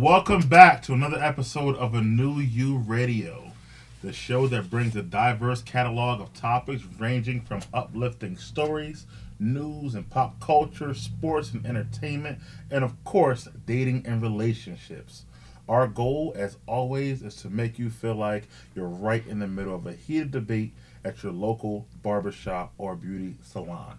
Welcome back to another episode of A Nu U Radio, the show that brings a diverse catalog of topics ranging from uplifting stories, news and pop culture, sports and entertainment, and of course, dating and relationships. Our goal, as always, is to make you feel like you're right in the middle of a heated debate at your local barbershop or beauty salon.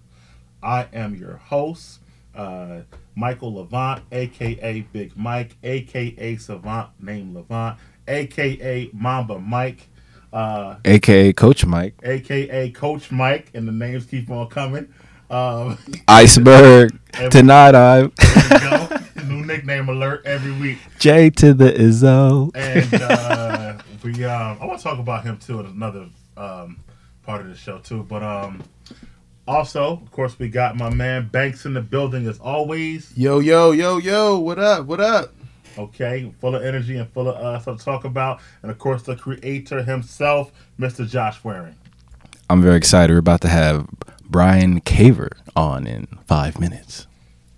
I am your host, uh, Michael Levant, aka Big Mike, aka Savant named Levant, aka Mamba Mike, uh, aka Coach Mike, aka Coach Mike, and the names keep on coming. Um, Iceberg tonight. I new nickname alert every week. J to the Izzo. And uh, we, um, I want to talk about him too in another um, part of the show too. But um, also, of course, we got my man Banks in the building as always. Yo, yo, yo, yo, what up? What up? Okay, full of energy and full of uh, stuff to talk about. And of course, the creator himself, Mr. Josh Waring. I'm very excited. We're about to have Bryan Caver on in five minutes.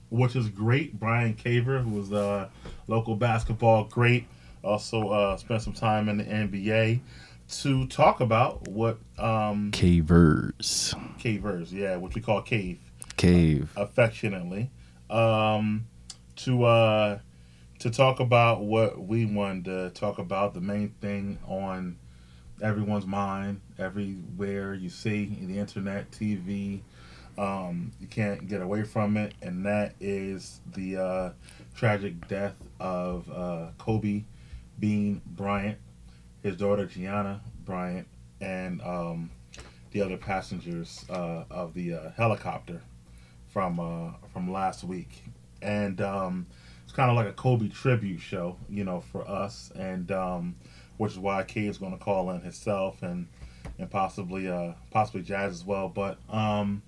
Which is great. Bryan Caver, who was a local basketball great, also uh, spent some time in the NBA to talk about what um cavers. Cavers yeah which we call cave. Cave. Uh, affectionately. Um to uh to talk about what we wanted to talk about the main thing on everyone's mind everywhere you see in the internet tv um you can't get away from it and that is the uh tragic death of uh kobe bean bryant his daughter Gianna Bryant, and um, the other passengers uh, of the uh, helicopter from uh, from last week. And um, it's kind of like a Kobe tribute show, you know, for us, and um, which is why is going to call in himself and and possibly uh, possibly Jas as well. But um,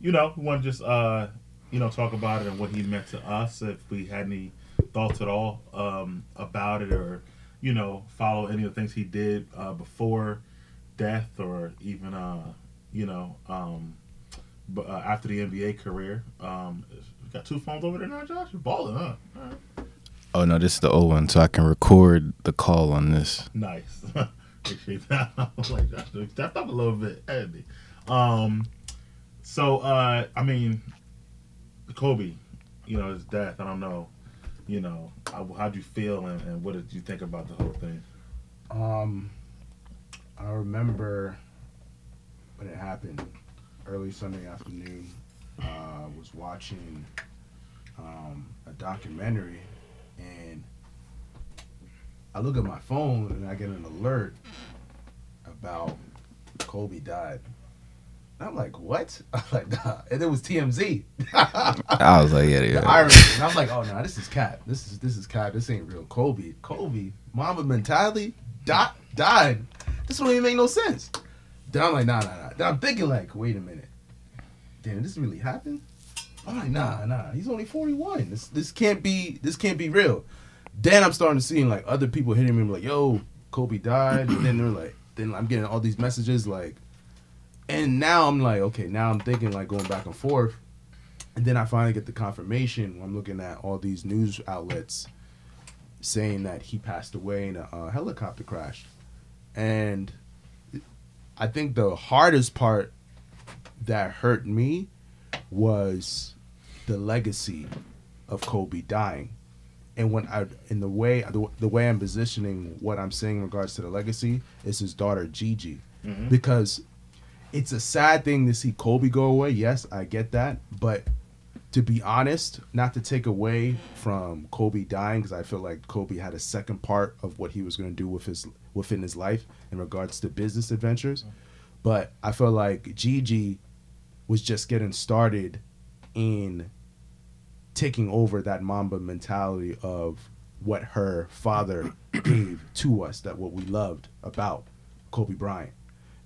you know, we want to just uh, you know talk about it and what he meant to us. If we had any thoughts at all um, about it or you know, follow any of the things he did uh, before death or even, uh, you know, um, but, uh, after the NBA career. Um, got two phones over there now, Josh? You're balling, huh? Right. Oh, no, this is the old one, so I can record the call on this. Nice. Appreciate that. I was like, Josh, stepped up a little bit, Andy. Um, so, uh, I mean, Kobe, you know, his death, I don't know you know, how, how'd you feel and, and what did you think about the whole thing? Um, I remember when it happened early Sunday afternoon. Uh, was watching um, a documentary and I look at my phone and I get an alert about Kobe died. I'm like, what? I'm like, nah. And it was TMZ. I was like, yeah, yeah. The irony. And I'm like, oh no, nah, this is cap. This is this is cap. This ain't real. Kobe. Kobe. Mamba mentality. Dot died. This don't even make no sense. Then I'm like, nah, nah, nah. Then I'm thinking like, wait a minute. Damn, this really happened? I'm like, nah, nah. He's only 41. This this can't be this can't be real. Then I'm starting to see like other people hitting me and be like, yo, Kobe died. and then they're like, then I'm getting all these messages like and now I'm like, okay, now I'm thinking like going back and forth. And then I finally get the confirmation when I'm looking at all these news outlets saying that he passed away in a, a helicopter crash. And I think the hardest part that hurt me was the legacy of Kobe dying. And when I, in the way, the, the way I'm positioning what I'm saying in regards to the legacy is his daughter Gigi, mm-hmm. because it's a sad thing to see Kobe go away. Yes, I get that, but to be honest, not to take away from Kobe dying, because I feel like Kobe had a second part of what he was going to do with his within his life in regards to business adventures. But I feel like Gigi was just getting started in taking over that Mamba mentality of what her father gave to us, that what we loved about Kobe Bryant.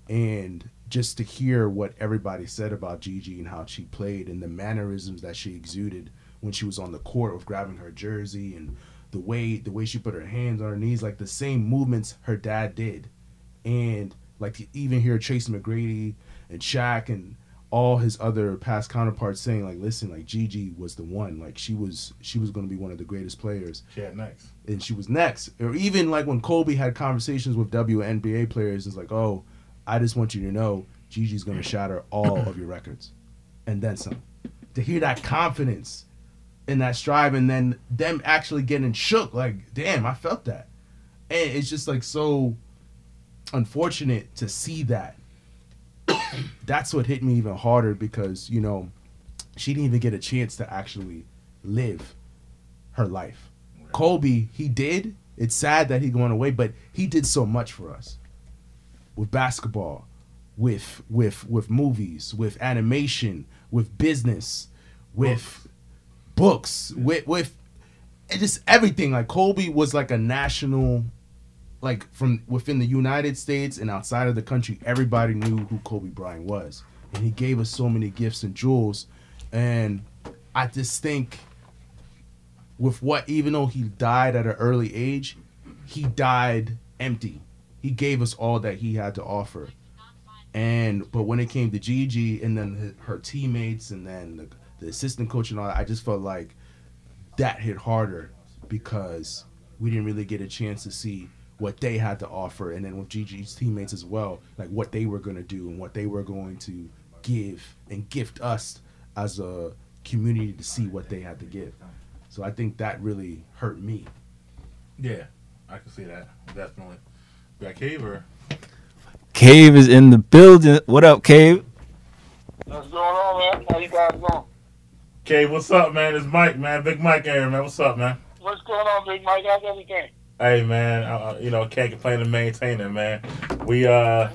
And just to hear what everybody said about Gigi and how she played and the mannerisms that she exuded when she was on the court of grabbing her jersey and the way the way she put her hands on her knees, like the same movements her dad did, and like to even hear Tracy McGrady and Shaq and all his other past counterparts saying like, listen, like Gigi was the one, like she was she was going to be one of the greatest players, She had next. and she was next. Or even like when Kobe had conversations with WNBA players, it's like, oh, I just want you to know Gigi's to shatter all of your records, and then some. To hear that confidence in that strive, and then them actually getting shook, like, damn, I felt that, and it's just like so unfortunate to see that. That's what hit me even harder because you know she didn't even get a chance to actually live her life. Kobe, he did. It's sad that he going away, but he did so much for us with basketball, with with with movies, with animation, with business, with books, with with and just everything. Like Kobe was like a national, like from within the United States and outside of the country, everybody knew who Kobe Bryant was, and he gave us so many gifts and jewels, and I just think with what even though he died at an early age, he died empty. He gave us all that he had to offer. And but when it came to Gigi and then her- teammates and then the, the assistant coach and all that, I just felt like that hit harder because we didn't really get a chance to see what they had to offer and then with Gigi's teammates as well, like what they were going to do and what they were going to give and gift us as a community to see what they had to give. So I think that really hurt me. Yeah, I can see that definitely. We got Caver. Cave is in the building. What up, Cave? What's going on, man? How you guys doing? Cave, what's up, man? It's Mike, man. Big Mike here, man. What's up, man? What's going on, Big Mike? How's everything? Hey, man. Uh, you know, can't complain and maintain it, man. We uh,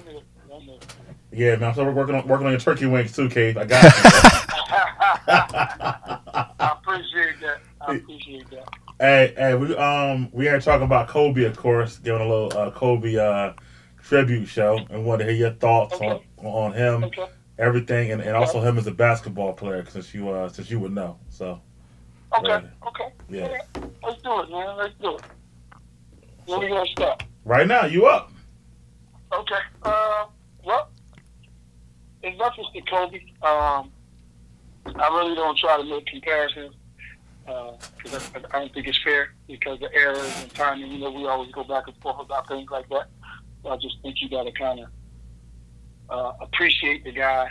yeah, man. I'm still working on working on your turkey wings too, Cave. I got you. I appreciate that. I appreciate that. Hey, hey, we um we are talking about Kobe, of course, giving a little uh, Kobe uh tribute show, and want to hear your thoughts on Okay. on him, Okay. everything, and, and also him as a basketball player, since you uh since you would know. So Okay. Right. Okay. yeah, Okay. Let's do it, man. Let's do it. Where we gonna start? right now you up. Okay. Uh, well, in reference to Kobe, um, I really don't try to make comparisons because I, I don't think it's fair because the errors and timing. You know, we always go back and forth about things like that. So I just think you got to kind of uh, appreciate the guy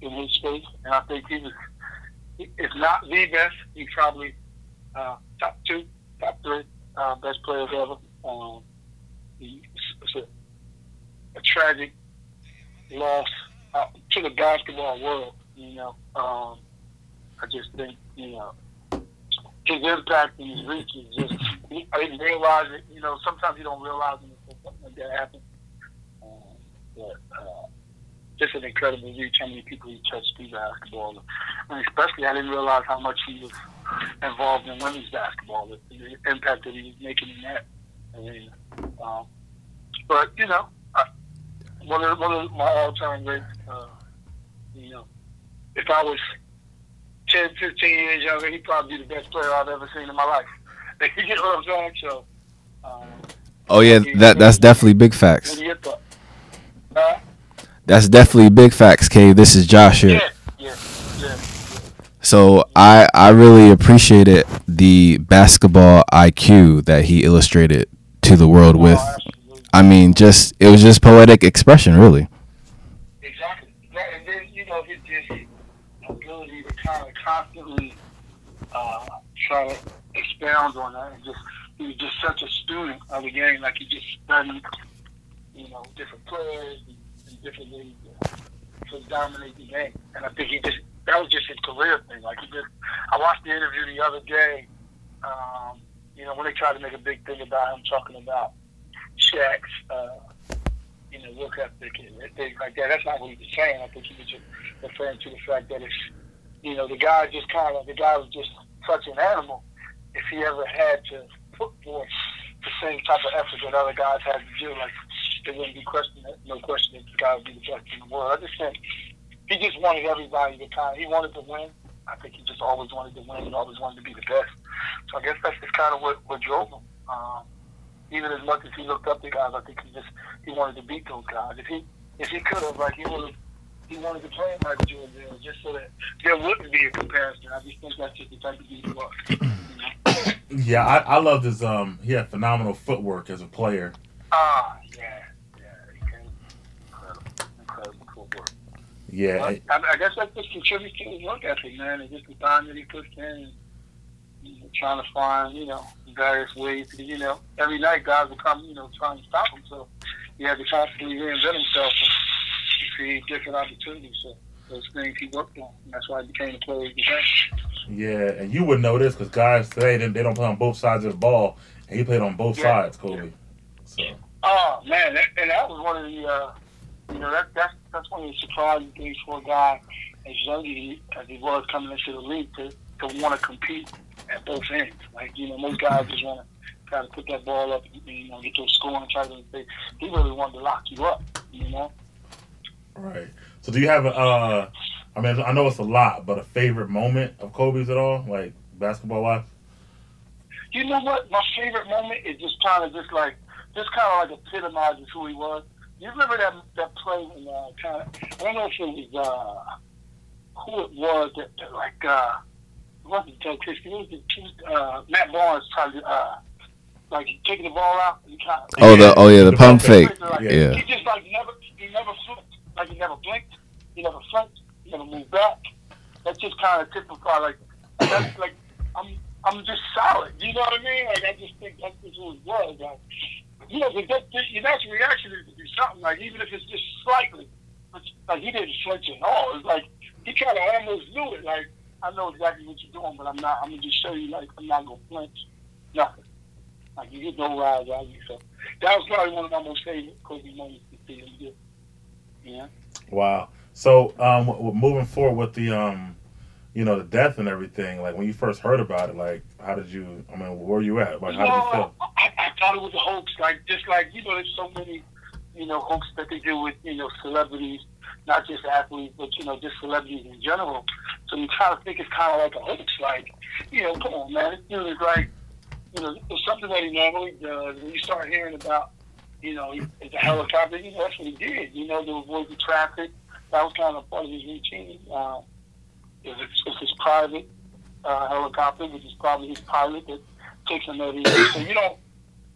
in his space, and I think he was, if not the best, he's probably uh, top two, top three uh, best players ever. Um, it's a, a tragic loss uh, to the basketball world. You know, um, I just think you know his impact and his reach is just. I didn't realize it. You know, sometimes you don't realize until something like that happens. Um, but uh, just an incredible reach. How many people he touched through basketball, and especially I didn't realize how much he was involved in women's basketball. The, the impact that he was making in that. And, um, but you know, I, one of one of my all-time greats. Uh, you know, if I was 10, 15 years younger, he'd probably be the best player I've ever seen in my life. you get what I'm saying? So, um, Oh yeah, that that's definitely big facts. do you thought? Uh, That's definitely big facts, Cave. This is Josh here. yeah, yeah, yeah. So I I really appreciated the basketball IQ that he illustrated to the world with. Oh. I mean, just it was just poetic expression, really. Exactly. That, and then, you know, his just ability to kind of constantly uh, try to expound on that. And just, he was just such a student of the game. Like, he just studied, you know, different players and, and different ways to, dominate the game. And I think he just, that was just his career thing. Like, he just, I watched the interview the other day, um, you know, when they tried to make a big thing about him talking about Shaq's, uh, you know, work ethic and things like that. That's not what he was saying. I think he was just referring to the fact that it's, you know, the guy just kind of, the guy was just such an animal. If he ever had to put forth the same type of effort that other guys had to do, like, there wouldn't be question, no question that the guy would be the best in the world. I just think he just wanted everybody to kind of, he wanted to win. I think he just always wanted to win and always wanted to be the best. So I guess that's just kind of what, what drove him. Um, even as much as he looked up to guys, I think he just he wanted to beat those guys. If he if he could have, like he would have he wanted to play Michael Jordan just so that there wouldn't be a comparison. I just think that's just the type of dude he was. You know? Yeah, I, I loved his um. He had phenomenal footwork as a player. Ah, yeah, yeah. Incredible, incredible footwork. Yeah, But I, I guess that just contributes to his work ethic, man. It's just the time that he puts in, you know, trying to find, you know, various ways. To, you know, every night guys will come, you know, trying to stop him. So he had to constantly reinvent himself and create different opportunities. So those things he worked on, and that's why he became the player he became. yeah, and you would know this because guys today they, they don't play on both sides of the ball, and he played on both Yeah. sides, Kobe. So Oh man, that, and that was one of the, uh, you know, that that's that's one of the surprising things for a guy as young as he, as he was coming into the league to to want to compete at both ends. Like you know, most guys just want to try to put that ball up, and, you know, get to a score and try to. They, he really wanted to lock you up, you know. Right. So do you have a? Uh, I mean, I know it's a lot, but a favorite moment of Kobe's at all, like basketball wise? You know what? My favorite moment is just kind of just like just kind of like epitomizes who he was. You remember that that play in uh, kind of I don't know if it was uh, who it was that, that like uh, it wasn't Joe Christie. It was, it was uh, Matt Barnes trying to uh, like taking the ball out. And kind of, Oh the oh yeah the pump fake. Like, Yeah. He just like never he never flipped. Like he never blinked. He never flipped. He never moved back. That's just kind of typical. Like that's like I'm I'm just solid. You know what I mean? Like I just think that's just who it was. Like, you know, that, that, your natural reaction is to do something like even if it's just slightly. But, like he didn't flinch at all. It's like he kind of almost knew it. Like I know exactly what you're doing, but I'm not. I'm gonna just show you. Like I'm not gonna flinch. Nothing. Like you get no rise out of you. So that was probably one of my most favorite Kobe moments to see him do. Yeah. Wow. So um, moving forward with the um, you know, the death and everything. Like when you first heard about it, like how did you? I mean, where were you at? Like how did you feel? I, I thought it was a hoax. Like just like you know, there's so many, you know, hoax that they do with you know celebrities, not just athletes, but you know, just celebrities in general. So you kind of think it's kind of like a hoax. Like, you know, come on, man, this dude is like, you know, it's something that he normally does. When you start hearing about, you know, it's a helicopter, know, he did. You know, to avoid the traffic. That was kind of part of his routine. Uh, it was, it's his private uh, helicopter, which is probably his pilot that takes him every day. So you don't.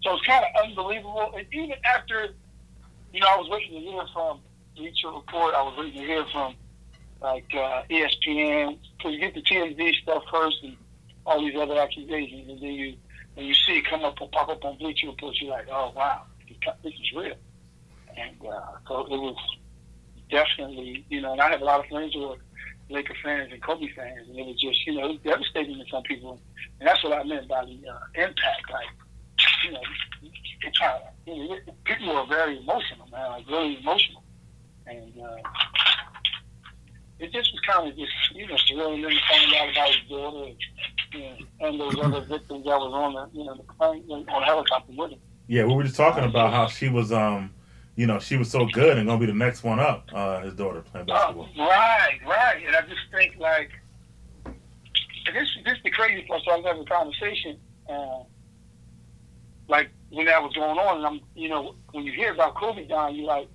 So it's kind of unbelievable. And even after, you know, I was waiting to hear from Bleacher Report. I was waiting to hear from like uh, ESPN because you get the TMZ stuff first and all these other accusations, and then you when you see it come up or pop up on Bleacher Report, you're like, oh wow, this is real. And uh, so it was definitely, you know, and I have a lot of friends who are Laker fans and Kobe fans, and it was just, you know, it was devastating to some people, and that's what I meant by the uh, impact. Like, you know, kind of, you know, people were very emotional, man, like really emotional, and uh, it just was kind of just, you know, surreal. And then to find out about his daughter and, and those other victims that was on the, you know, the plane on the helicopter with him. Yeah, we were just talking about how she was um, you know, she was so good and gonna be the next one up. Uh, his daughter playing basketball. Oh, right, right. And I just think like this this the crazy part. So I was having a conversation, uh, like when that was going on, and I'm you know when you hear about Kobe dying, you're like,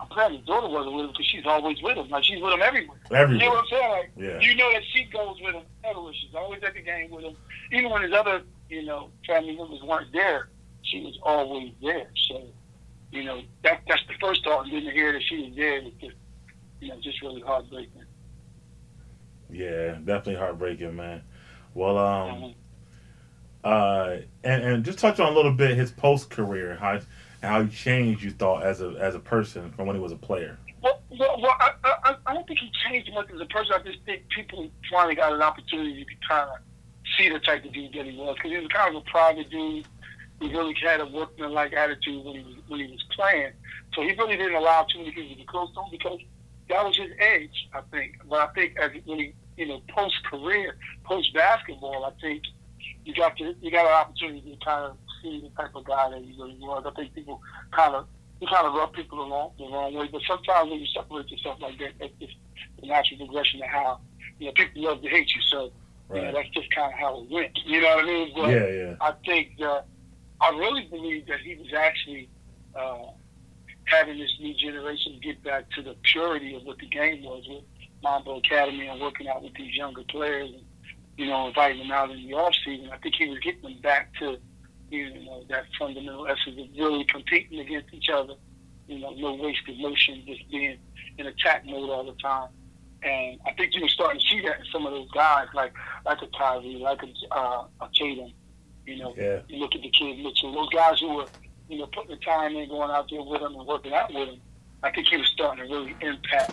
I'm glad his daughter wasn't with him because she's always with him. Like she's with him everywhere. You know what I'm saying? Like Yeah. you know that she goes with him everywhere. She's always at the game with him. Even when his other you know family members weren't there, she was always there. So. You know that that's the first thought, and then to hear that she was there was just, you know, just really heartbreaking. Yeah, definitely heartbreaking, man. Well, um, Mhm. uh, and and just touch on a little bit his post career, how how he changed. You thought as a as a person from when he was a player. Well, well, well I, I, I don't think he changed much as a person. I just think people finally got an opportunity to kind of see the type of dude that he was because he was kind of a private dude. He really had a workman-like attitude when he was when he was playing. So he really didn't allow too many people to be close to him because that was his edge, I think. But I think as when he, you know, post career, post basketball, I think you got to you got an opportunity to kind of see the type of guy that he really was. I think people kind of you kind of rub people along the wrong way. But sometimes when you separate yourself like that, that's just the natural progression of how you know people love to hate you. So you know that's just kind of how it went. You know what I mean? But Yeah, yeah. I think that I really believe that he was actually uh, having this new generation get back to the purity of what the game was with Mamba Academy and working out with these younger players and, you know, inviting them out in the off season. I think he was getting them back to, you know, that fundamental essence of really competing against each other. You know, no wasted motion, just being in attack mode all the time. And I think you were starting to see that in some of those guys, like like a Kyrie, like a, uh, a Tatum. You know, Yeah. you look at the kid Mitchell, those guys who were, you know, putting the time in, going out there with him and working out with him. I think he was starting to really impact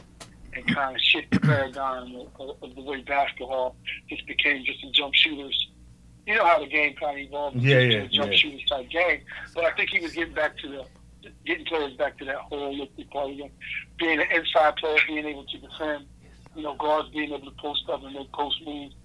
and kind of shift the paradigm of, of the way basketball just became just a jump shooters. You know how the game kind of evolved Yeah, into yeah, a jump yeah. shooters type game. But I think he was getting back to the getting players back to that holistic part again. Being an inside player, being able to defend, you know, guards being able to post up and make post moves,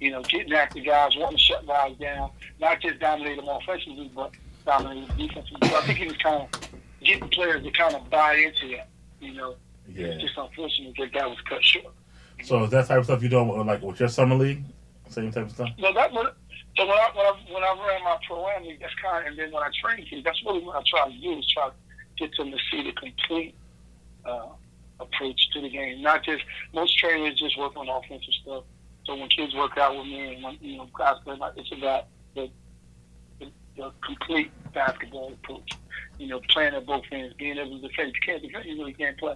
you know, getting after guys, wanting to shut guys down, not just dominate them offensively, but dominate them defensively. So I think he was kind of getting players to kind of buy into that, you know. Yeah. It's just unfortunate that that was cut short. So is that type of stuff you with, like with your summer league? Same type of stuff. No, that so when I, when I when I ran my pro am league, that's kind of, and then when I train kids, that's really what I try to do is try to get them to see the complete uh, approach to the game. Not just most trainers just work on offensive stuff. So when kids work out with me and when you know guys play, like, it's about the, the the complete basketball approach. You know, playing at both ends, being able to defend. You can't defend, you really can't play.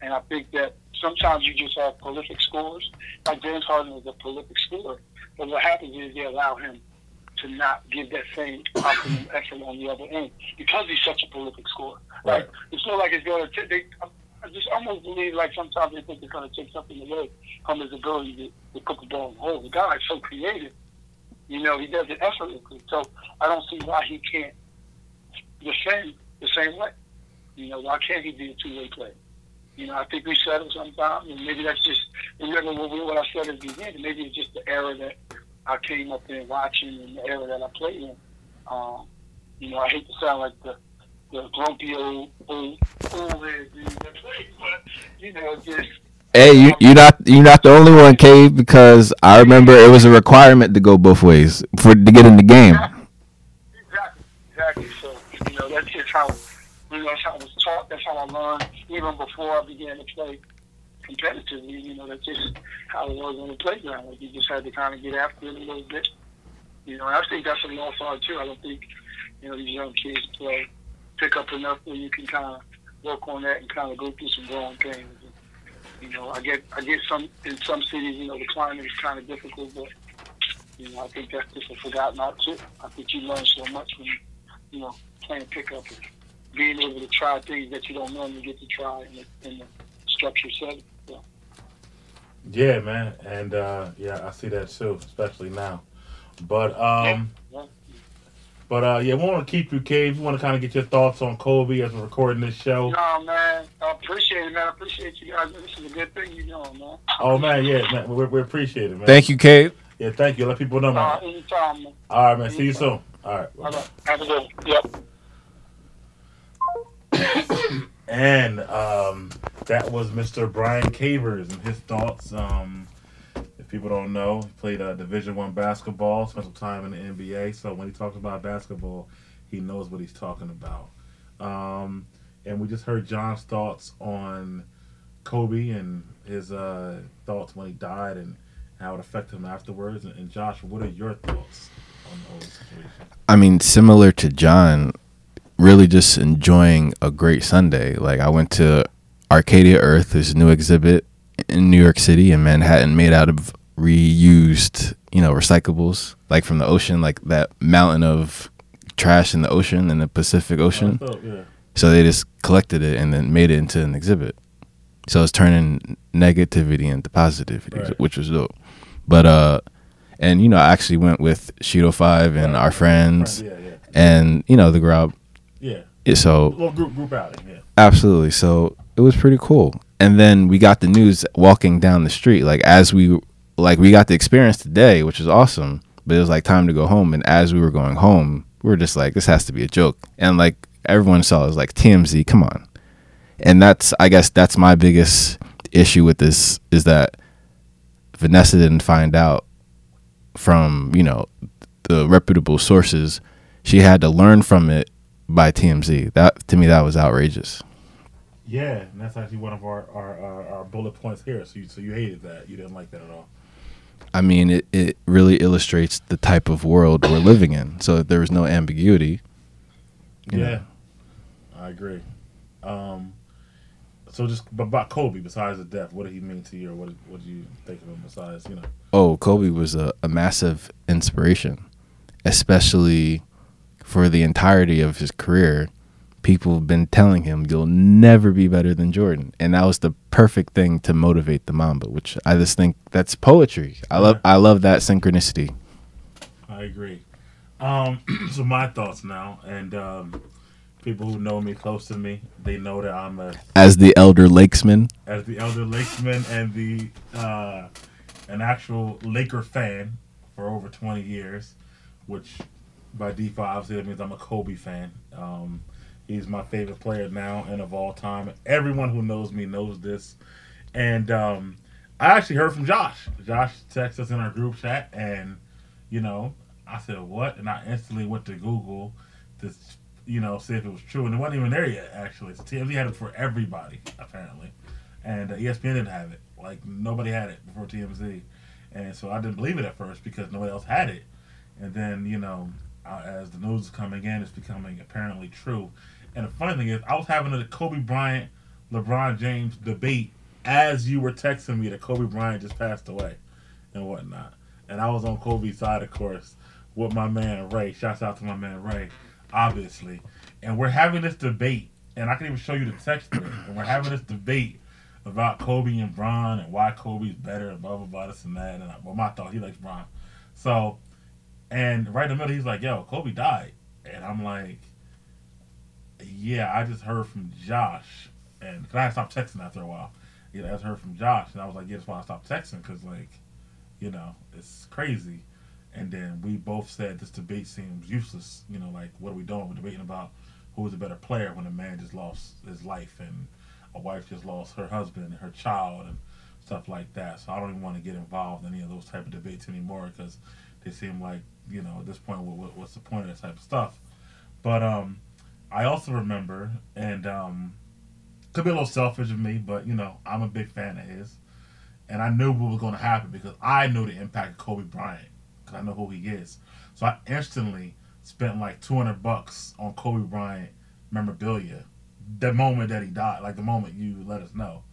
And I think that sometimes you just have prolific scorers. Like James Harden is a prolific scorer. But what happens is they allow him to not give that same optimum effort on the other end because he's such a prolific scorer. Right. Like it's not like it's going to. They, I just almost believe like sometimes they think going to take something away from his ability to, to put the ball in the hole. The guy is so creative. You know, he does it effortlessly. So I don't see why he can't defend the same way. You know, why can't he be a two-way player? You know, I think we settle sometimes, and maybe that's just remember what, what I said at the beginning. Maybe it's just the era that I came up in watching and the era that I played in. Um, you know, I hate to sound like the the grumpy old old old head dude that played, but you know, just Hey, you you're not you're not the only one, Cave, because I remember it was a requirement to go both ways for to get in the game. Exactly, exactly. So you know, that's just how you know that's how I was taught. That's how I learned even before I began to play competitively. You know, that's just how it was on the playground. Like you just had to kind of get after it a little bit. You know, I think that's a lost art too. I don't think you know these young kids play pick up enough where you can kind of work on that and kind of go through some growing pains. And, you know, I get I get some in some cities. You know, the climate is kind of difficult, but you know, I think that's just a forgotten art. I think you learn so much when you know playing pickup and being able to try things that you don't normally get to try in the, in the structured setting. So, Yeah, man, and uh, yeah, I see that too, especially now. But um. But uh, yeah, we want to keep you, Cave. We want to kind of get your thoughts on Kobe as we're recording this show. No, man, I appreciate it, man. I appreciate you guys. This is a good thing you're doing, man. Oh man, yeah, man, we, we appreciate it, man. Thank you, Cave. Yeah, thank you. Let people know, Uh, man. anytime, man. All right, man. See you soon. All right. All right. Have a good one. Yep. And um, that was Mr. Bryan Cavers and his thoughts. Um, if people don't know, he played uh, Division One basketball, spent some time in the NBA. So when he talks about basketball, he knows what he's talking about. Um, and we just heard John's thoughts on Kobe and his uh, thoughts when he died and how it affected him afterwards. And, and Josh, what are your thoughts on the whole situation? I mean, similar to John, really just enjoying a great Sunday. Like I went to Arcadia Earth, this new exhibit in New York City in Manhattan, made out of reused, you know, recyclables, like from the ocean, like that mountain of trash in the ocean in the Pacific Ocean. Oh, yeah. So they just collected it and then made it into an exhibit. So it's turning negativity into positivity, Right. which was dope. But uh, and you know, I actually went with Shido Five and Right. our friends, Right, yeah, yeah. and you know the crowd. Yeah. So little group group outing, yeah. absolutely, so it was pretty cool. And then we got the news walking down the street, like as we like we got the experience today, which was awesome. But it was like time to go home, and as we were going home, we were just like, this has to be a joke. And like everyone saw, it was like TMZ, come on. And that's I guess that's my biggest issue with this is that Vanessa didn't find out from you know the reputable sources. She had to learn from it by TMZ. That to me that was outrageous. Yeah, and that's actually one of our our, our, our bullet points here. So you so you hated that. You didn't like that at all. I mean, it, it really illustrates the type of world we're living in. So there was no ambiguity. Yeah, know. I agree. Um, so just but about Kobe, besides the death, what did he mean to you, or what did, what did you think of him besides you know? Oh, Kobe was a, a massive inspiration, especially for the entirety of his career. People have been telling him you'll never be better than Jordan, and that was the perfect thing to motivate the Mamba. Which I just think that's poetry. I love I love that synchronicity. I agree. Um, so my thoughts now, and um, people who know me close to me, they know that I'm a As the elder Lakesman, as the elder Lakesman and the uh, an actual Laker fan for over 20 years, which by default obviously that means I'm a Kobe fan. Um, he's my favorite player now and of all time. Everyone who knows me knows this. And um, I actually heard from Josh. Josh texted us in our group chat, and you know, I said what, and I instantly went to Google to you know see if it was true, and it wasn't even there yet. Actually, so TMZ had it for everybody apparently and uh, ESPN didn't have it. Like nobody had it before TMZ, and so I didn't believe it at first because nobody else had it. And then you know, uh, as the news is coming in, it's becoming apparently true. And the funny thing is, I was having a Kobe Bryant, LeBron James debate as you were texting me that Kobe Bryant just passed away and whatnot. And I was on Kobe's side, of course, with my man Ray. Shouts out to my man Ray, obviously. And we're having this debate, and I can even show you the text. And we're having this debate about Kobe and Bron and why Kobe's better and blah blah blah this and that. And I, well, my thought he likes Bron. So, and right in the middle, he's like, "Yo, Kobe died," and I'm like, "Yeah, I just heard from Josh." And cause I stopped texting after a while. Know, I just heard from Josh, and I was like, "Yeah, that's why I stopped texting because like, you know, it's crazy." And then we both said this debate seems useless. You know, like what are we doing? We're debating about who's a better player when a man just lost his life and a wife just lost her husband and her child and stuff like that. So I don't even want to get involved in any of those type of debates anymore because they seem like you know at this point what, what's the point of that type of stuff. But um, I also remember and um, could be a little selfish of me, but you know I'm a big fan of his, and I knew what was going to happen because I knew the impact of Kobe Bryant because I know who he is. So I instantly spent like 200 bucks on Kobe Bryant memorabilia the moment that he died, like the moment you let us know.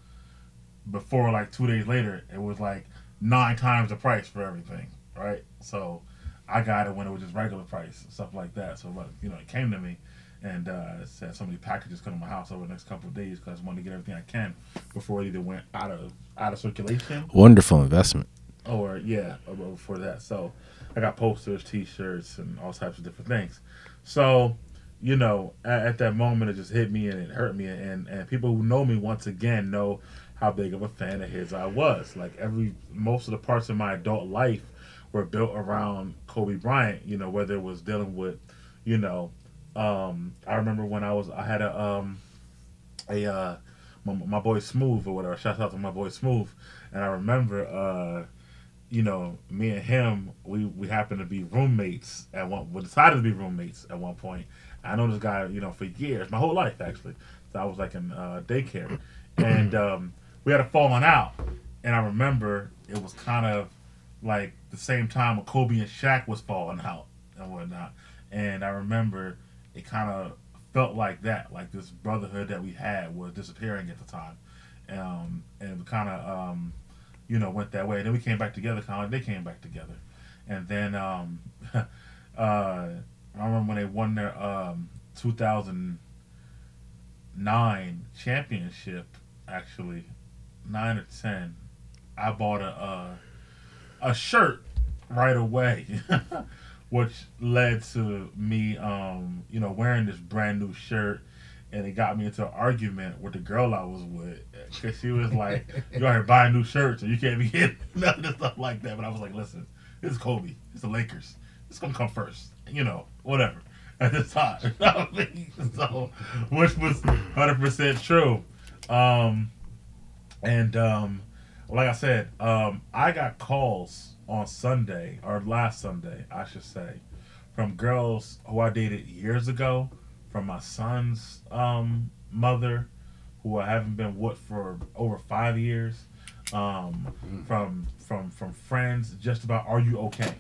Before like two days later, it was like nine times the price for everything, right? So I got it when it was just regular price, stuff like that. So but, you know, it came to me and uh, said so many packages come to my house over the next couple of days because I wanted to get everything I can before it either went out of out of circulation wonderful investment. or yeah, or before that. So I got posters, T-shirts, and all types of different things. So you know, at, at that moment, it just hit me and it hurt me. And and people who know me once again know how big of a fan of his I was. Like every most of the parts of my adult life were built around Kobe Bryant. You know, whether it was dealing with, you know, um, I remember when I was I had a um a uh my, my boy Smooth or whatever. Shout out to my boy Smooth. And I remember uh you know, me and him, we we happened to be roommates at one. We decided to be roommates at one point. I know this guy, you know, for years, my whole life actually. So I was like in uh, daycare, and um, we had a falling out. And I remember it was kind of like the same time when Kobe and Shaq was falling out and whatnot. And I remember it kind of felt like that, like this brotherhood that we had was disappearing at the time, um, and it kind of. Um, you know, went that way. And then we came back together, kind of like they came back together. And then um, uh, I remember when they won their um, 2009 championship, actually, nine or ten. I bought a uh, a shirt right away, which led to me, um, you know, wearing this brand new shirt and it got me into an argument with the girl I was with because she was like, "You here buying new shirts, and you can't be getting none of stuff like that." But I was like, "Listen, is Kobe. It's the Lakers. It's gonna come first. You know, whatever." At the time, so which was hundred percent true. Um, and um, like I said, um, I got calls on Sunday or last Sunday, I should say, from girls who I dated years ago from my son's um, mother, who I haven't been with for over five years, um, from from from friends, just about are you okay?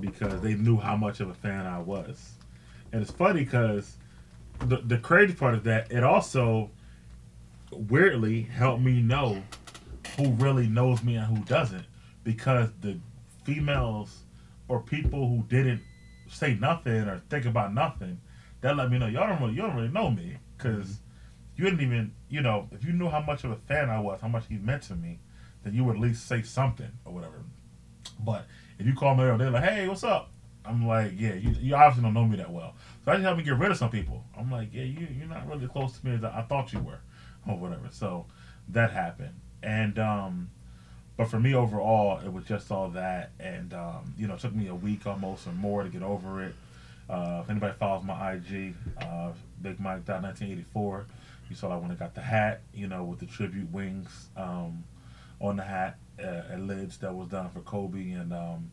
Because they knew how much of a fan I was, and it's funny because the the crazy part is that it also weirdly helped me know who really knows me and who doesn't because the females or people who didn't say nothing or think about nothing that let me know. Y'all don't really you don't really know me because you didn't even you know if you knew how much of a fan I was how much he meant to me then you would at least say something or whatever. But if you call me they're like hey what's up? I'm like yeah you, you obviously don't know me that well. So I just help me get rid of some people. I'm like yeah you, you're not really close to me as I I thought you were or whatever. So that happened. And um but for me overall it was just all that and um, you know it took me a week almost or more to get over it. Uh, if anybody follows my ig uh, big mike 1984 you saw that when i got the hat you know with the tribute wings um, on the hat uh, and lids that was done for kobe and um,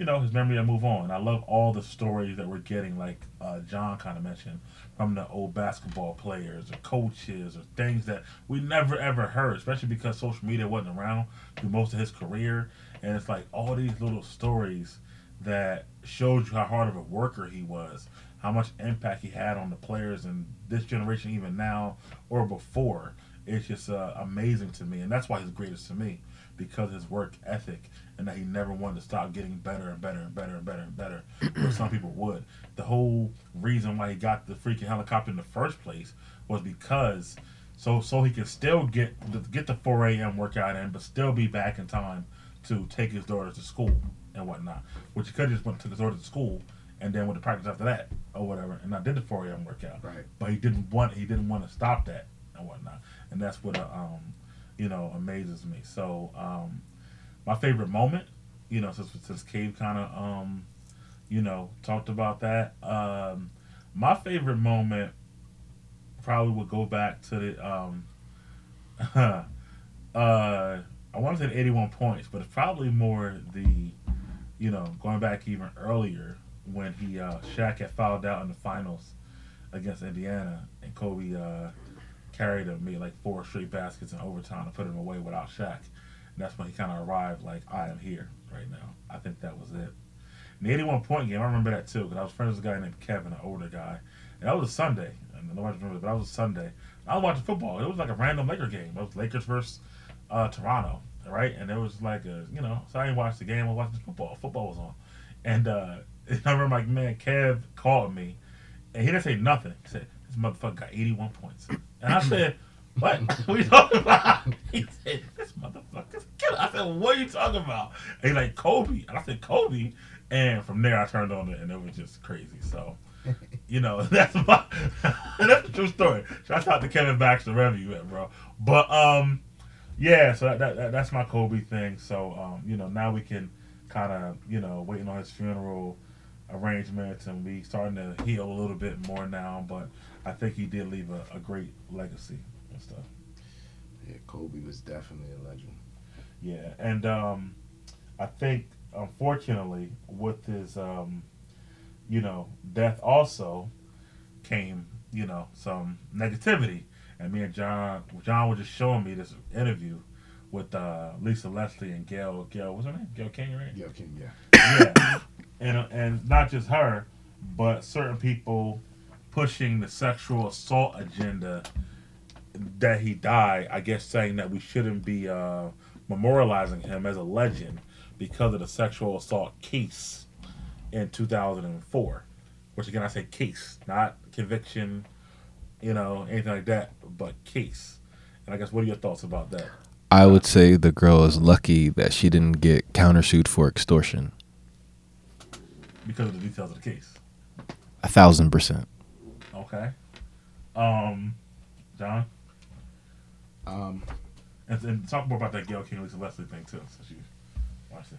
you know his memory to move on i love all the stories that we're getting like uh, john kind of mentioned from the old basketball players or coaches or things that we never ever heard, especially because social media wasn't around through most of his career. And it's like all these little stories that showed you how hard of a worker he was, how much impact he had on the players in this generation, even now or before. It's just uh, amazing to me, and that's why he's greatest to me because his work ethic and that he never wanted to stop getting better and better and better and better and better. where some people would. The whole reason why he got the freaking helicopter in the first place was because so so he could still get the, get the 4 a.m. workout in, but still be back in time to take his daughter to school and whatnot. Which he could have just went took his daughter to school and then went to practice after that or whatever, and I did the 4 a.m. workout. Right. But he didn't want he didn't want to stop that and whatnot, and that's what uh, um you know amazes me. So um my favorite moment, you know, since since Cave kind of um you know talked about that, um my favorite moment probably would go back to the um uh I want to say the 81 points, but it's probably more the you know going back even earlier when he uh Shaq had fouled out in the finals against Indiana and Kobe uh carried him made like four straight baskets in overtime to put him away without Shaq. And that's when he kind of arrived like I am here right now. I think that was it. And the 81 point game, I remember that too because I was friends with a guy named Kevin, an older guy, and that was a Sunday. And nobody remembers, but that was a Sunday. I was watching football. It was like a random Laker game. It was Lakers versus uh, Toronto, right? And it was like a, you know, so I didn't watch the game. I was watching football. Football was on, and uh, I remember like, man, Kev called me, and he didn't say nothing. He said, "This motherfucker got 81 points," and I said. What? You talking about? He said, This motherfucker's a killer. I said, What are you talking about? And he's like, Kobe. And I said, Kobe. And from there, I turned on it, and it was just crazy. So, you know, that's my that's the true story. Shout out to Kevin Baxter, wherever you at, bro. But um, yeah. So that, that, that that's my Kobe thing. So um, you know, now we can kind of you know waiting on his funeral arrangements, and we starting to heal a little bit more now. But I think he did leave a, a great legacy and stuff. Yeah, Kobe was definitely a legend. Yeah, and um, I think unfortunately with his um, you know death also came you know some negativity, and me and John John was just showing me this interview with uh, Lisa Leslie and Gayle Gayle what's her name Gayle King right Yeah, King. Yeah. yeah, and and not just her, but certain people pushing the sexual assault agenda that he died. I guess saying that we shouldn't be uh, memorializing him as a legend because of the sexual assault case in 2004. Which again, I say case, not conviction, you know, anything like that, but case. And I guess what are your thoughts about that? I would say the girl is lucky that she didn't get countersued for extortion. Because of the details of the case. A thousand percent. Okay. Um, John. Um, And, and talk more about that Gayle King Lisa Leslie thing too, since you watched it.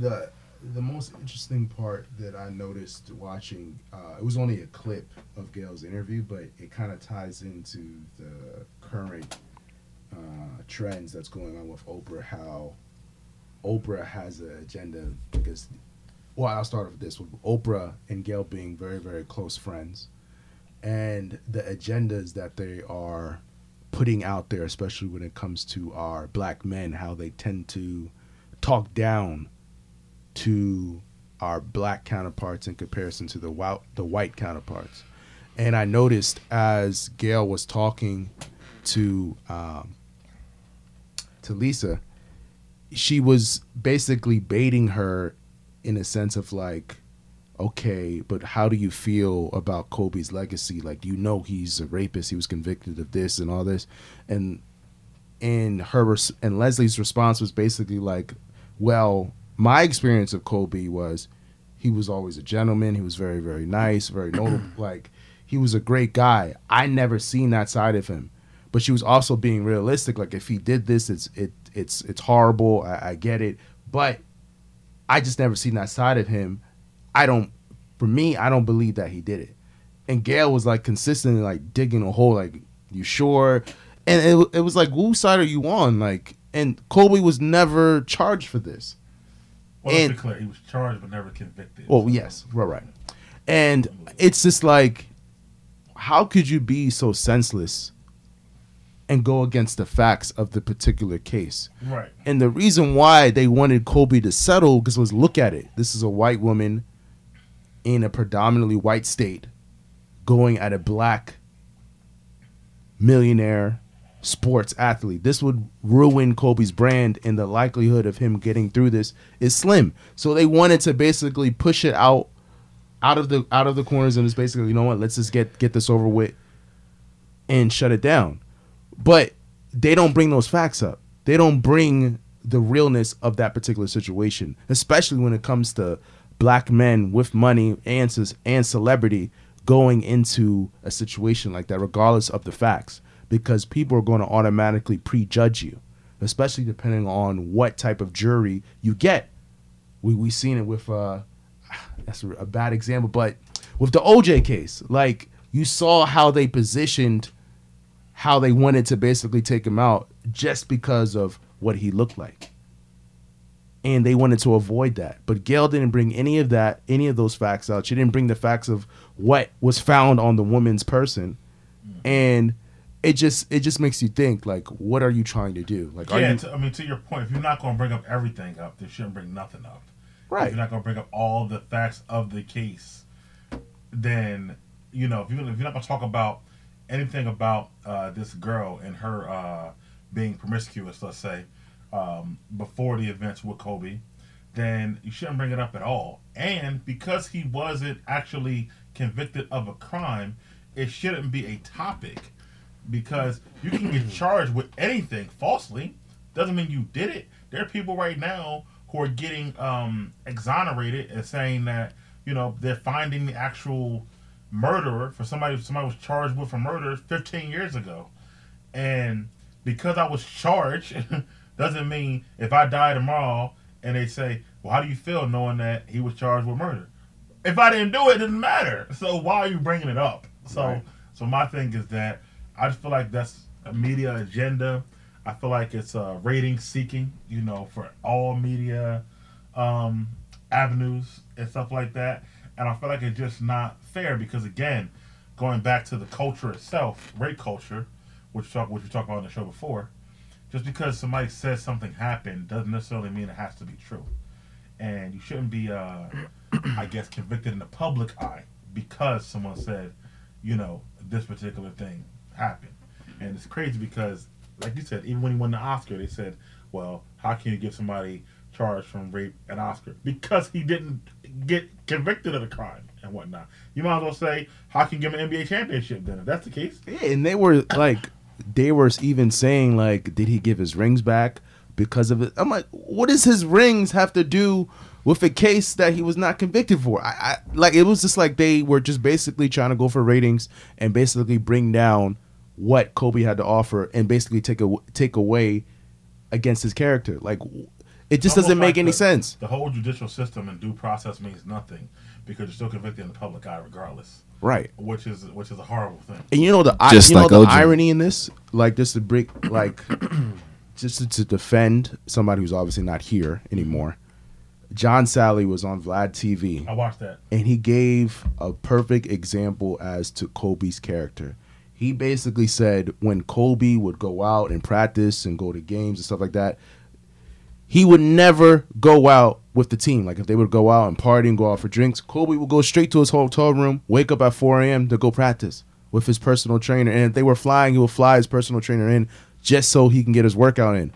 the the most interesting part that I noticed watching uh, it was only a clip of Gayle's interview, but it kind of ties into the current uh, trends that's going on with Oprah. How Oprah has an agenda because, well, I'll start with this: with Oprah and Gail being very very close friends, and the agendas that they are putting out there, especially when it comes to our black men, how they tend to talk down to our black counterparts in comparison to the white the white counterparts. And I noticed as Gayle was talking to um, to Lisa, she was basically baiting her in a sense of like, okay, but how do you feel about Kobe's legacy? Like, do you know, he's a rapist. He was convicted of this and all this, and and her res- and Leslie's response was basically like, well, my experience of Kobe was he was always a gentleman. He was very very nice, very notable. like he was a great guy. I never seen that side of him. But she was also being realistic. Like if he did this, it's it it's it's horrible. I, I get it, but I just never seen that side of him. I don't. For me, I don't believe that he did it. And Gayle was like consistently like digging a hole. Like you sure? And it, it was like whose side are you on? Like and Kobe was never charged for this. Well, And- let's be clear, he was charged but never convicted. Well, So- yes, right, right. And it's just like, how could you be so senseless and go against the facts of the particular case? Right. And the reason why they wanted Kobe to settle because was look at it. This is a white woman in a predominantly white state going at a black millionaire sports athlete. This would ruin Kobe's brand and the likelihood of him getting through this is slim. So they wanted to basically push it out out of the out of the corners and it's basically, you know what, let's just get get this over with and shut it down. But they don't bring those facts up. They don't bring the realness of that particular situation, especially when it comes to black men with money and and celebrity going into a situation like that, regardless of the facts, because people are going to automatically prejudge you, especially depending on what type of jury you get. We we seen it with uh, that's a bad example, but with the OJ case, like you saw how they positioned how they wanted to basically take him out just because of what he looked like. And they wanted to avoid that. But Gayle didn't bring any of that, any of those facts out. She didn't bring the facts of what was found on the woman's person. And it just it just makes you think like what are you trying to do? Like are yeah, you to, I mean, to your point, if you're not going to bring up everything up, they shouldn't bring nothing up. Right. If you're not going to bring up all the facts of the case, then you know if you're if you're not going to talk about anything about uh, this girl and her uh, being promiscuous, let's say, um, before the events with Kobe, then you shouldn't bring it up at all. And because he wasn't actually convicted of a crime, it shouldn't be a topic because you can get charged with anything falsely. Doesn't mean you did it. There are people right now who are getting um, exonerated and saying that you know they're finding the actual murderer for somebody somebody was charged with a murder 15 years ago, and because I was charged doesn't mean if I die tomorrow and they say, well, how do you feel knowing that he was charged with murder? If I didn't do it, it didn't matter. So why are you bringing it up? So Right. so my thing is that I just feel like that's a media agenda. I feel like it's uh, rating seeking, you know, for all media um, avenues and stuff like that. And I feel like it's just not fair because again, going back to the culture itself, rape culture, which talk which we talked about on the show before, just because somebody says something happened doesn't necessarily mean it has to be true. And you shouldn't be, uh, I guess, convicted in the public eye because someone said, you know, this particular thing happened. And it's crazy because, like you said, even when he won the Oscar, they said, well, how can you give somebody charged from rape an Oscar? Because he didn't get convicted of the crime and whatnot. You might as well say, how can you give him an NBA championship then, if that's the case? Yeah, and they were like, they were even saying like, did he give his rings back because of it? I'm like, what does his rings have to do with a case that he was not convicted for? I, I like it was just like they were just basically trying to go for ratings and basically bring down what Kobe had to offer and basically take a take away against his character. Like, it just doesn't make like any the- sense. The whole judicial system and due process means nothing because you're still convicted in the public eye regardless, Right. which is which is a horrible thing. And you know the Just you know the OJ. irony in this, like just to break, like just to, to defend somebody who's obviously not here anymore. John Salley was on Vlad TV, I watched that. and he gave a perfect example as to Kobe's character. He basically said when Kobe would go out and practice and go to games and stuff like that, he would never go out with the team. Like if they would go out and party and go out for drinks, Kobe would go straight to his hotel room, wake up at 4 a.m. to go practice with his personal trainer. And if they were flying, he would fly his personal trainer in just so he can get his workout in.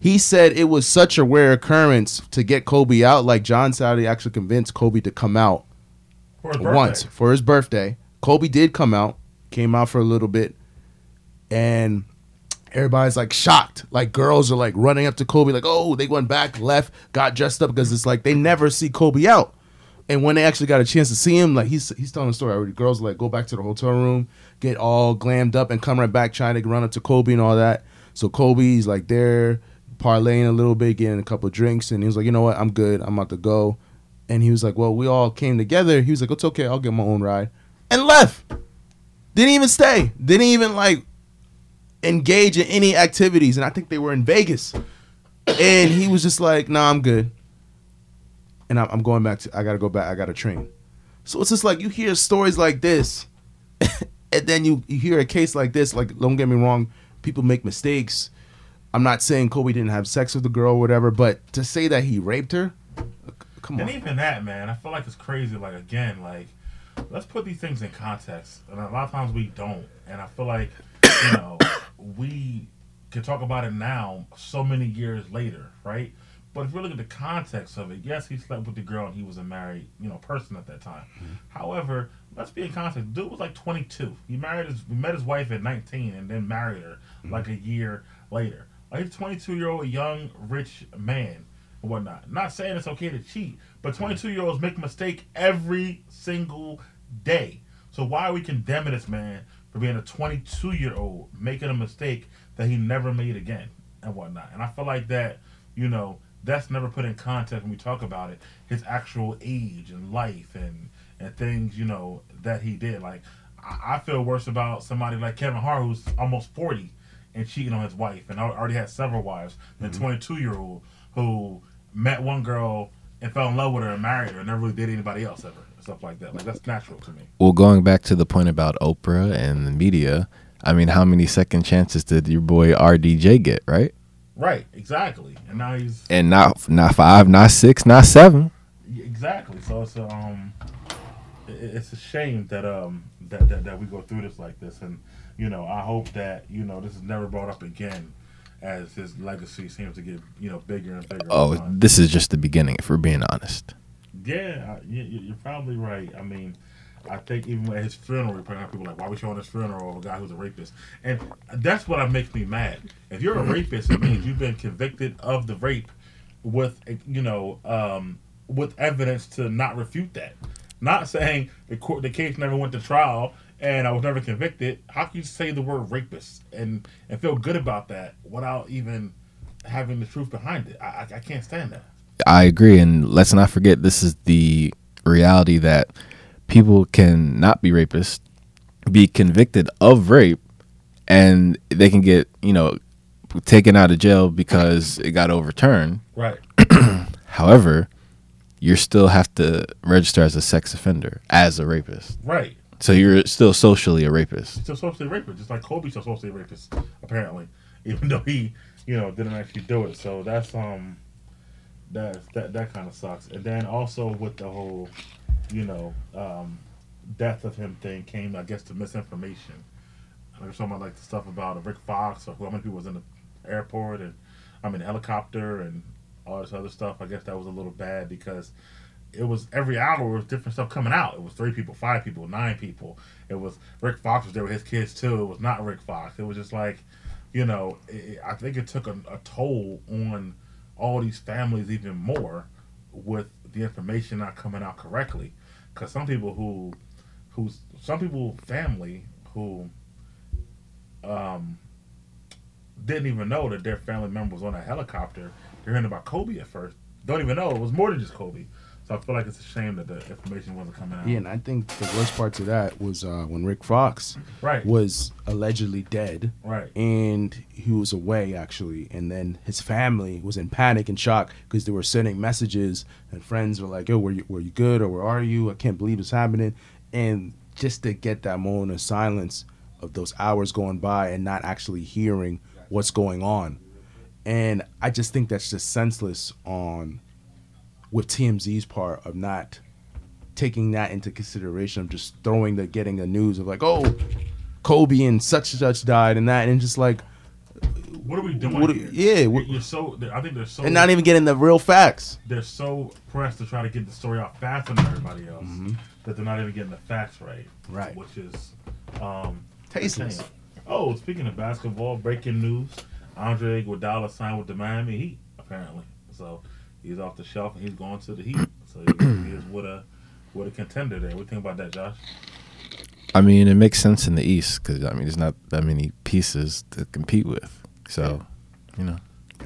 He said it was such a rare occurrence to get Kobe out. Like John Saturday actually convinced Kobe to come out For once for his birthday. Kobe did come out, came out for a little bit, and everybody's like shocked. Like girls are like running up to Kobe, like, oh, they went back, left, got dressed up because it's like they never see Kobe out. And when they actually got a chance to see him, like he's he's telling the story already. Girls like go back to the hotel room, get all glammed up, and come right back trying to run up to Kobe and all that. So Kobe's like there, parlaying a little bit, getting a couple drinks, and he was like, you know what, I'm good, I'm about to go. And he was like, well, we all came together. He was like, it's okay, I'll get my own ride, and left. Didn't even stay. Didn't even like engage in any activities. And I think they were in Vegas. And he was just like, nah, I'm good. And I'm, I'm going back to, I got to go back. I got to train. So it's just like you hear stories like this. and then you, you hear a case like this. Like, don't get me wrong, people make mistakes. I'm not saying Kobe didn't have sex with the girl or whatever, but to say that he raped her, c- come And even that, man, I feel like it's crazy. Like again, like let's put these things in context. And a lot of times we don't. And I feel like you know we can talk about it now, so many years later, right? But if you look at the context of it, yes, he slept with the girl and he was a married, you know, person at that time. Mm-hmm. However, let's be in context. Dude was like 22. He married his, he met his wife at 19 and then married her mm-hmm. like a year later. Like he's a 22 year old young rich man and whatnot. Not saying it's okay to cheat, but mm-hmm. 22 year olds make a mistake every single day. So why are we condemning this man for being a 22 year old making a mistake that he never made again and whatnot? And I feel like that, you know, that's never put in context when we talk about it. His actual age and life and and things, you know, that he did. Like I, I feel worse about somebody like Kevin Hart who's almost 40 and cheating on his wife and al- already had several wives than mm-hmm. 22 year old who met one girl and fell in love with her and married her and never really did anybody else ever stuff like that like that's natural to me Well, going back to the point about Oprah and the media, I mean, how many second chances did your boy RDJ get, right? right exactly and now he's And not not five, not six, not seven. exactly so it's a, um it's a shame that um that, that that we go through this like this and you know i hope that you know this is never brought up again as his legacy seems to get you know bigger and bigger Oh, this is just the beginning, if we're being honest. Yeah, you- you're probably right. I mean, I think even at his funeral, we probably have people like, "Why are we showing his funeral of a guy who's a rapist?" And that's what makes me mad. If you're a rapist, it means you've been convicted of the rape with, you know, um, with evidence to not refute that. Not saying the court, the case never went to trial and I was never convicted. How can you say the word rapist and and feel good about that without even having the truth behind it? I, I, I can't stand that. I agree, and let's not forget this is the reality that people can not be rapists, be convicted of rape, and they can get you know taken out of jail because it got overturned. Right. However, you still have to register as a sex offender as a rapist, Right. so you're still socially a rapist. still socially a rapist, just like Kobe's still be a rapist, apparently, even though he, you know, didn't actually do it. So that's um, that that that kind of sucks. And then also with the whole, you know, um, death of him thing came, I guess, to misinformation. Was talking about like the stuff about Rick Fox or how many people was in the airport and I mean helicopter and all this other stuff. I guess that was a little bad because it was every hour was different stuff coming out. It was three people, five people, nine people. It was Rick Fox was there with his kids too. It was not Rick Fox. It was just like, you know, it, I think it took a, a toll on all these families even more with the information not coming out correctly. Because some people who, who's some people family who, um, didn't even know that their family member was on a helicopter. They're hearing about Kobe at first. Don't even know it was more than just Kobe. So I feel like it's a shame that the information wasn't coming out. Yeah, and I think the worst part to that was uh, when Rick Fox Right. was allegedly dead. Right. and he was away actually and then his family was in panic and shock because they were sending messages and friends were like yo were you, were you good or where are you i can't believe it's happening and just to get that moment of silence of those hours going by and not actually hearing what's going on. And I just think that's just senseless on with TMZ's part of not taking that into consideration of just throwing the getting the news of like, oh, Kobe and such and such died and that and just like What are we doing? What- here? yeah, You're, what- you're so. I think they're so. and not even getting the real facts. they're so pressed to try to get the story out faster than everybody else Mhm. that they're not even getting the facts right. Right. Which is um, Tasteless. Oh, speaking of basketball, breaking news: Andre Iguodala signed with the Miami Heat. Apparently, so he's off the shelf and he's going to the Heat. So he, is with a with a contender there. What do you think about that, Josh? I mean, it makes sense in the East because I mean, there's not that many pieces to compete with. So, you know,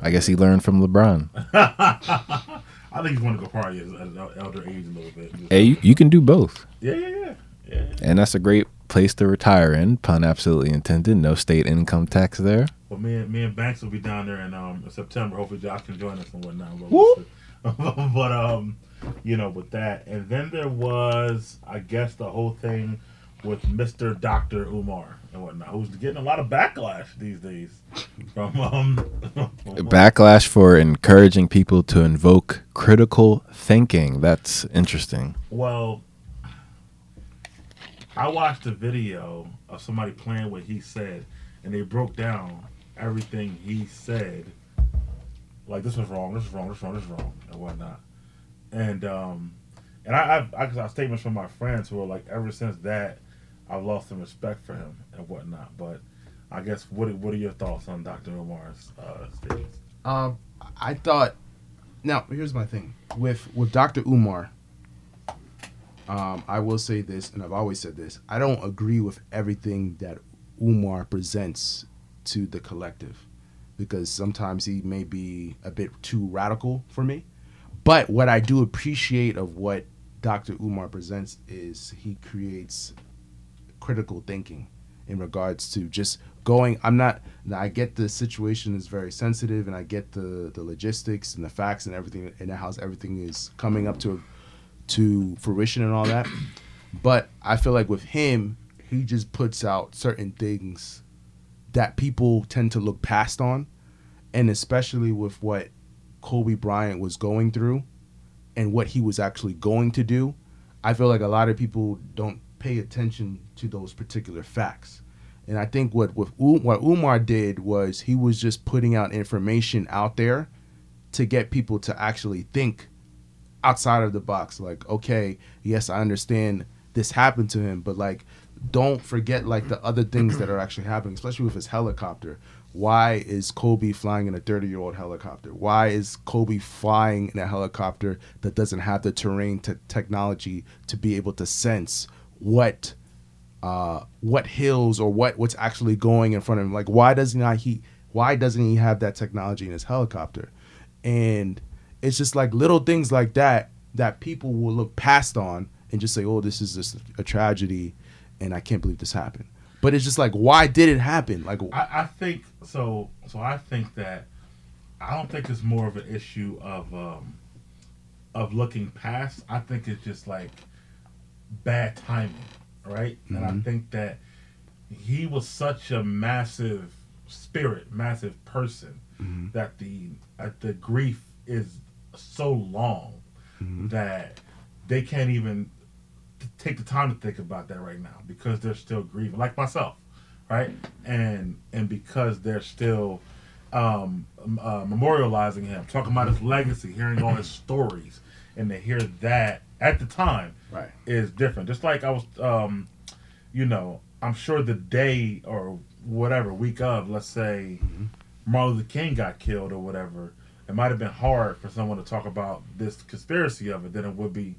I guess he learned from LeBron. I think he's going to go probably at an elder age a little bit. Hey, you, you can do both, Yeah, yeah, yeah. yeah. and that's a great place to retire in. Pun absolutely intended. No state income tax there. Well, me and me and Banks will be down there in um September. Hopefully, Josh can join us and whatnot. But, but um, you know, with that, and then there was, I guess, the whole thing with Mister Doctor Umar and whatnot, who's getting a lot of backlash these days from um. Backlash for encouraging people to invoke critical thinking. That's interesting. Well, I watched a video of somebody playing what he said, and they broke down everything he said. Like this was wrong, this is wrong, this is wrong, this is wrong, and whatnot. And um, and I I've, I got statements from my friends who are like, ever since that, I've lost some respect for him and whatnot. But I guess what what are your thoughts on Dr. Umar's uh, statements? Um, I thought. Now, here's my thing with with Dr. Umar. Um, I will say this, and I've always said this. I don't agree with everything that Umar presents to the collective, because sometimes he may be a bit too radical for me. But what I do appreciate of what Dr. Umar presents is he creates critical thinking in regards to just going i'm not i get the situation is very sensitive and i get the the logistics and the facts and everything and how everything is coming up to to fruition and all that. But i feel like with him he just puts out certain things that people tend to look past on. And especially with what kobe bryant was going through and what he was actually going to do i feel like a lot of people don't pay attention to those particular facts. And I think what with what Umar did was he was just putting out information out there to get people to actually think outside of the box. Like, okay, yes, I understand this happened to him, but like, don't forget like the other things that are actually happening, especially with his helicopter. Why is Kobe flying in a 30 year old helicopter? Why is Kobe flying in a helicopter that doesn't have the terrain te- technology to be able to sense what uh, what hills or what what's actually going in front of him. Like why doesn't not he why doesn't he have that technology in his helicopter? And it's just like little things like that that people will look past on and just say, "Oh, this is just a tragedy, and I can't believe this happened." But it's just like, why did it happen? Like, I, I think so. So I think that I don't think it's more of an issue of um, of looking past. I think it's just like bad timing, right? And I Mhm. think that he was such a massive spirit, massive person Mhm. that the uh, the grief is so long Mhm. that they can't even t- take the time to think about that right now because they're still grieving, like myself, right? And and because they're still um, uh, memorializing him, talking about his legacy, hearing all his stories, and to hear that at the time right, is different. Just like I was, um, you know, I'm sure the day or whatever week of, let's say, Mhm. Martin Luther King got killed or whatever, it might have been hard for someone to talk about this conspiracy of it than it would be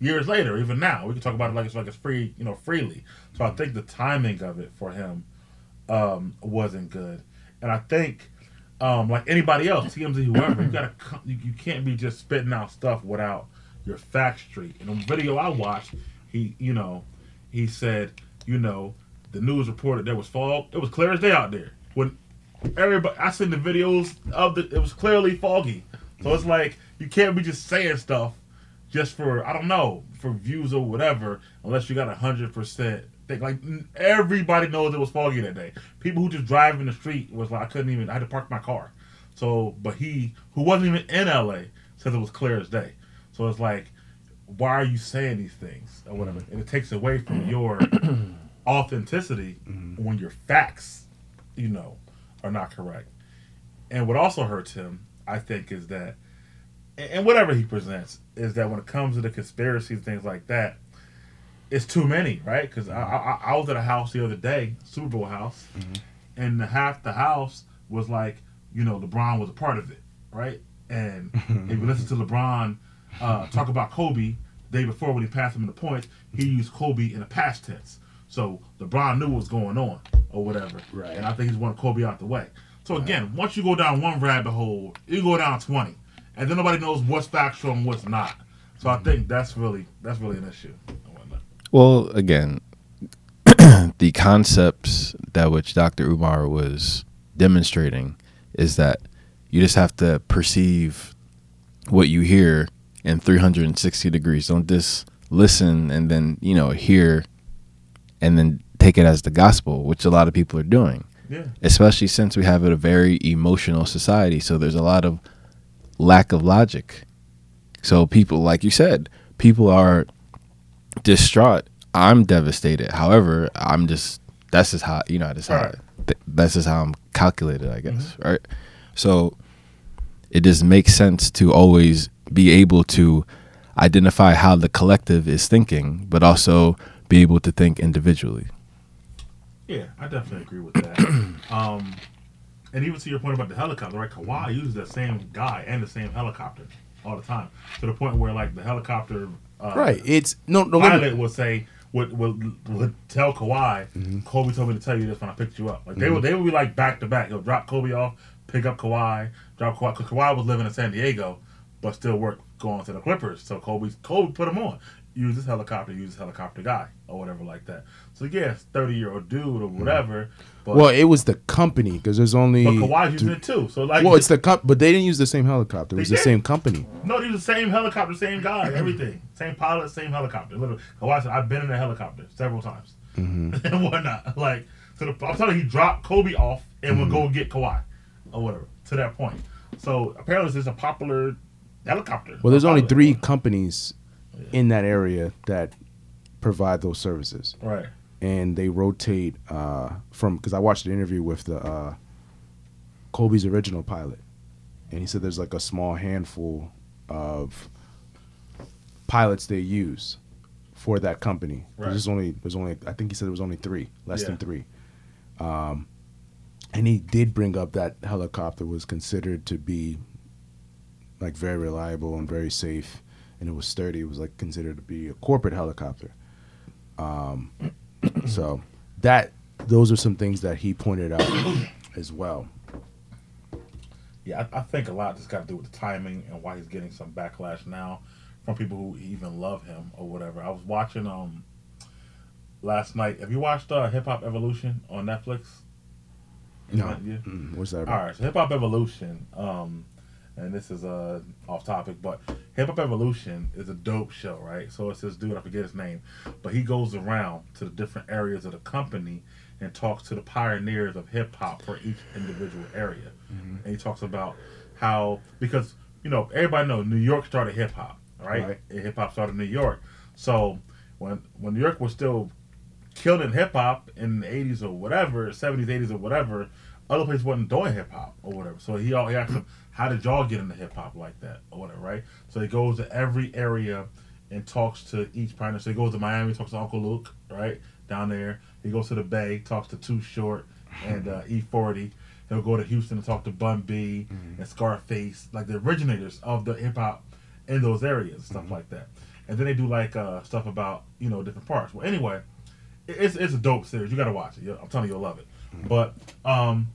years later. Even now, we can talk about it like it's like it's free, you know, freely. So I think the timing of it for him um, wasn't good, and I think. Um, like anybody else, TMZ, whoever, you gotta, you, you can't be just spitting out stuff without your fact straight. In a video I watched, he, you know, he said, you know, the news reported there was fog. It was clear as day out there. When everybody, I seen the videos of the, it was clearly foggy. So it's like you can't be just saying stuff just for I don't know for views or whatever, unless you got a hundred percent thing. Like everybody knows it was foggy that day. People who just drive in the street was like, I couldn't even. I had to park my car. So, but he who wasn't even in LA says it was clear as day. So it's like, why are you saying these things or whatever? And it takes away from your authenticity mm-hmm. when your facts, you know, are not correct. And what also hurts him, I think, is that, and and whatever he presents, is that when it comes to the conspiracies, things like that, it's too many, right? Because I, I, I was at a house the other day, Super Bowl house, and the, half the house was like, you know, LeBron was a part of it, right? And if you listen to LeBron uh, talk about Kobe the day before when he passed him in the points, he used Kobe in the past tense. So LeBron knew what was going on or whatever. Right. And I think he's wanted Kobe out the way. So again, once you go down one rabbit hole, you go down twenty, and then nobody knows what's factual and what's not. So I mm-hmm. think that's really that's really an issue. Well, again, the concepts that which Dr. Umar was demonstrating is that you just have to perceive what you hear in 360 degrees. Don't just listen and then, you know, hear and then take it as the gospel, which a lot of people are doing, Yeah. especially since we have a very emotional society. So there's a lot of lack of logic. So people, like you said, people are distraught. I'm devastated. However, I'm just that's just how you know that's how Right. th- that's just how I'm calculated, I guess, mm-hmm. right? So it just makes sense to always be able to identify how the collective is thinking, but also be able to think individually. Yeah, I definitely agree with that. um, and even to your point about the helicopter, right? Kawhi uses the same guy and the same helicopter all the time to the point where like the helicopter uh, Right. It's no no. let me- pilot would say would would, would tell Kawhi, Mm-hmm. Kobe told me to tell you this when I picked you up. Like they would they would be like back to back. He'll drop Kobe off, pick up Kawhi, drop Kawhi. Because Kawhi was living in San Diego, but still work going to the Clippers. So Kobe Kobe put him on. Use this helicopter, use this helicopter guy or whatever like that. So yes, thirty year old dude or whatever. But, Mm-hmm. Well, it was the company because there's only. but Kawhi's using it too. So like, well, it's the comp, but they didn't use the same helicopter. It was They the did. same company. No, these the same helicopter, same guy, everything. Same pilot, same helicopter. Literally. Kawhi said, I've been in a helicopter several times. and whatnot. Like, so the, I'm telling you, he dropped Kobe off and would go get Kawhi or whatever to that point. So apparently, this is a popular helicopter. Well, there's only three companies in that area that provide those services, Right. and they rotate uh, from. Because I watched an interview with the uh, Kobe's original pilot, and he said there's like a small handful of pilots they use for that company. Right. There's only there's only I think he said there was only three, less than three. Um, and he did bring up that helicopter was considered to be like very reliable and very safe, and it was sturdy. It was like considered to be a corporate helicopter. Um, so that those are some things that he pointed out as well. Yeah, I, I think a lot just got to do with the timing and why he's getting some backlash now from people who even love him or whatever. I was watching um last night. Have you watched uh, Hip Hop Evolution on Netflix? No, Yeah. Mm, what's that All about? right, so Hip Hop Evolution, um, and this is uh, off topic, but Hip Hop Evolution is a dope show, right? So it's this dude, I forget his name, but he goes around to the different areas of the company and talks to the pioneers of hip hop for each individual area, Mm-hmm. and he talks about how because you know everybody knows New York started hip hop, right? Right. Hip hop started in New York, so when when New York was still killing hip hop in the eighties or whatever, seventies, eighties or whatever, other places wasn't doing hip hop or whatever. So he, all- he asked them, "How did y'all get into hip hop like that or whatever?" Right. So he goes to every area and talks to each partner. So he goes to Miami, talks to Uncle Luke, right down there. He goes to the Bay, talks to Too Short and uh, E-40. He'll go to Houston and talk to Bun B and Scarface, like the originators of the hip hop in those areas, stuff like that. And then they do like uh, stuff about you know different parts. Well, anyway, it's it's a dope series. You got to watch it. I'm telling you, you'll love it. But um,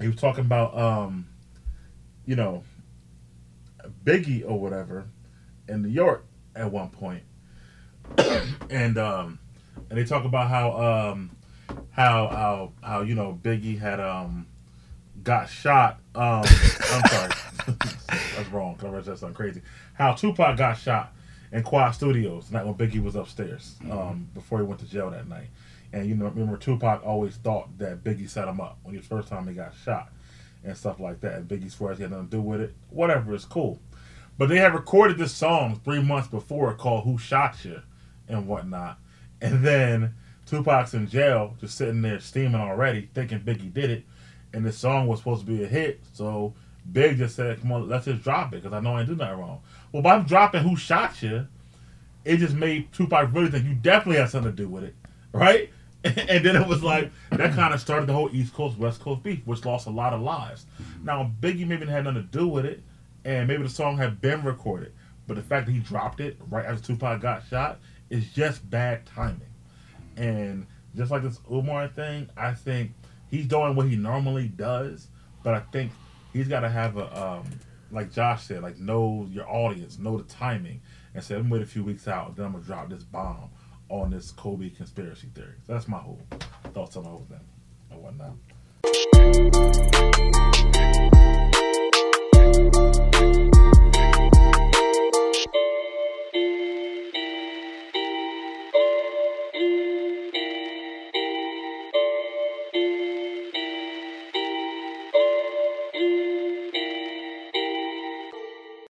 he was talking about um, you know, Biggie or whatever in New York at one point, and um, and they talk about how um, how how how you know Biggie had um got shot. Um, I'm sorry, that's wrong. I read that something crazy. How Tupac got shot in Quad Studios, night when Biggie was upstairs, um, before he went to jail that night. And you know, remember Tupac always thought that Biggie set him up when he first time he got shot and stuff like that. And Biggie swears he had nothing to do with it. Whatever, it's cool. But they had recorded this song three months before called "Who Shot You" and whatnot. And then Tupac's in jail, just sitting there steaming already, thinking Biggie did it. And the song was supposed to be a hit, so Big just said, "Come on, let's just drop it," because I know I ain't do nothing wrong. Well, by dropping "Who Shot You," it just made Tupac really think you definitely had something to do with it, right? and then it was like that kind of started the whole East Coast West Coast beef, which lost a lot of lives. Now Biggie maybe had nothing to do with it, and maybe the song had been recorded, but the fact that he dropped it right after Tupac got shot is just bad timing. And just like this Umar thing, I think he's doing what he normally does, but I think he's got to have a um, like Josh said, like know your audience, know the timing, and say, "I'm wait a few weeks out, then I'm gonna drop this bomb on this Kobe conspiracy theory. That's my whole thoughts on the whole thing and whatnot.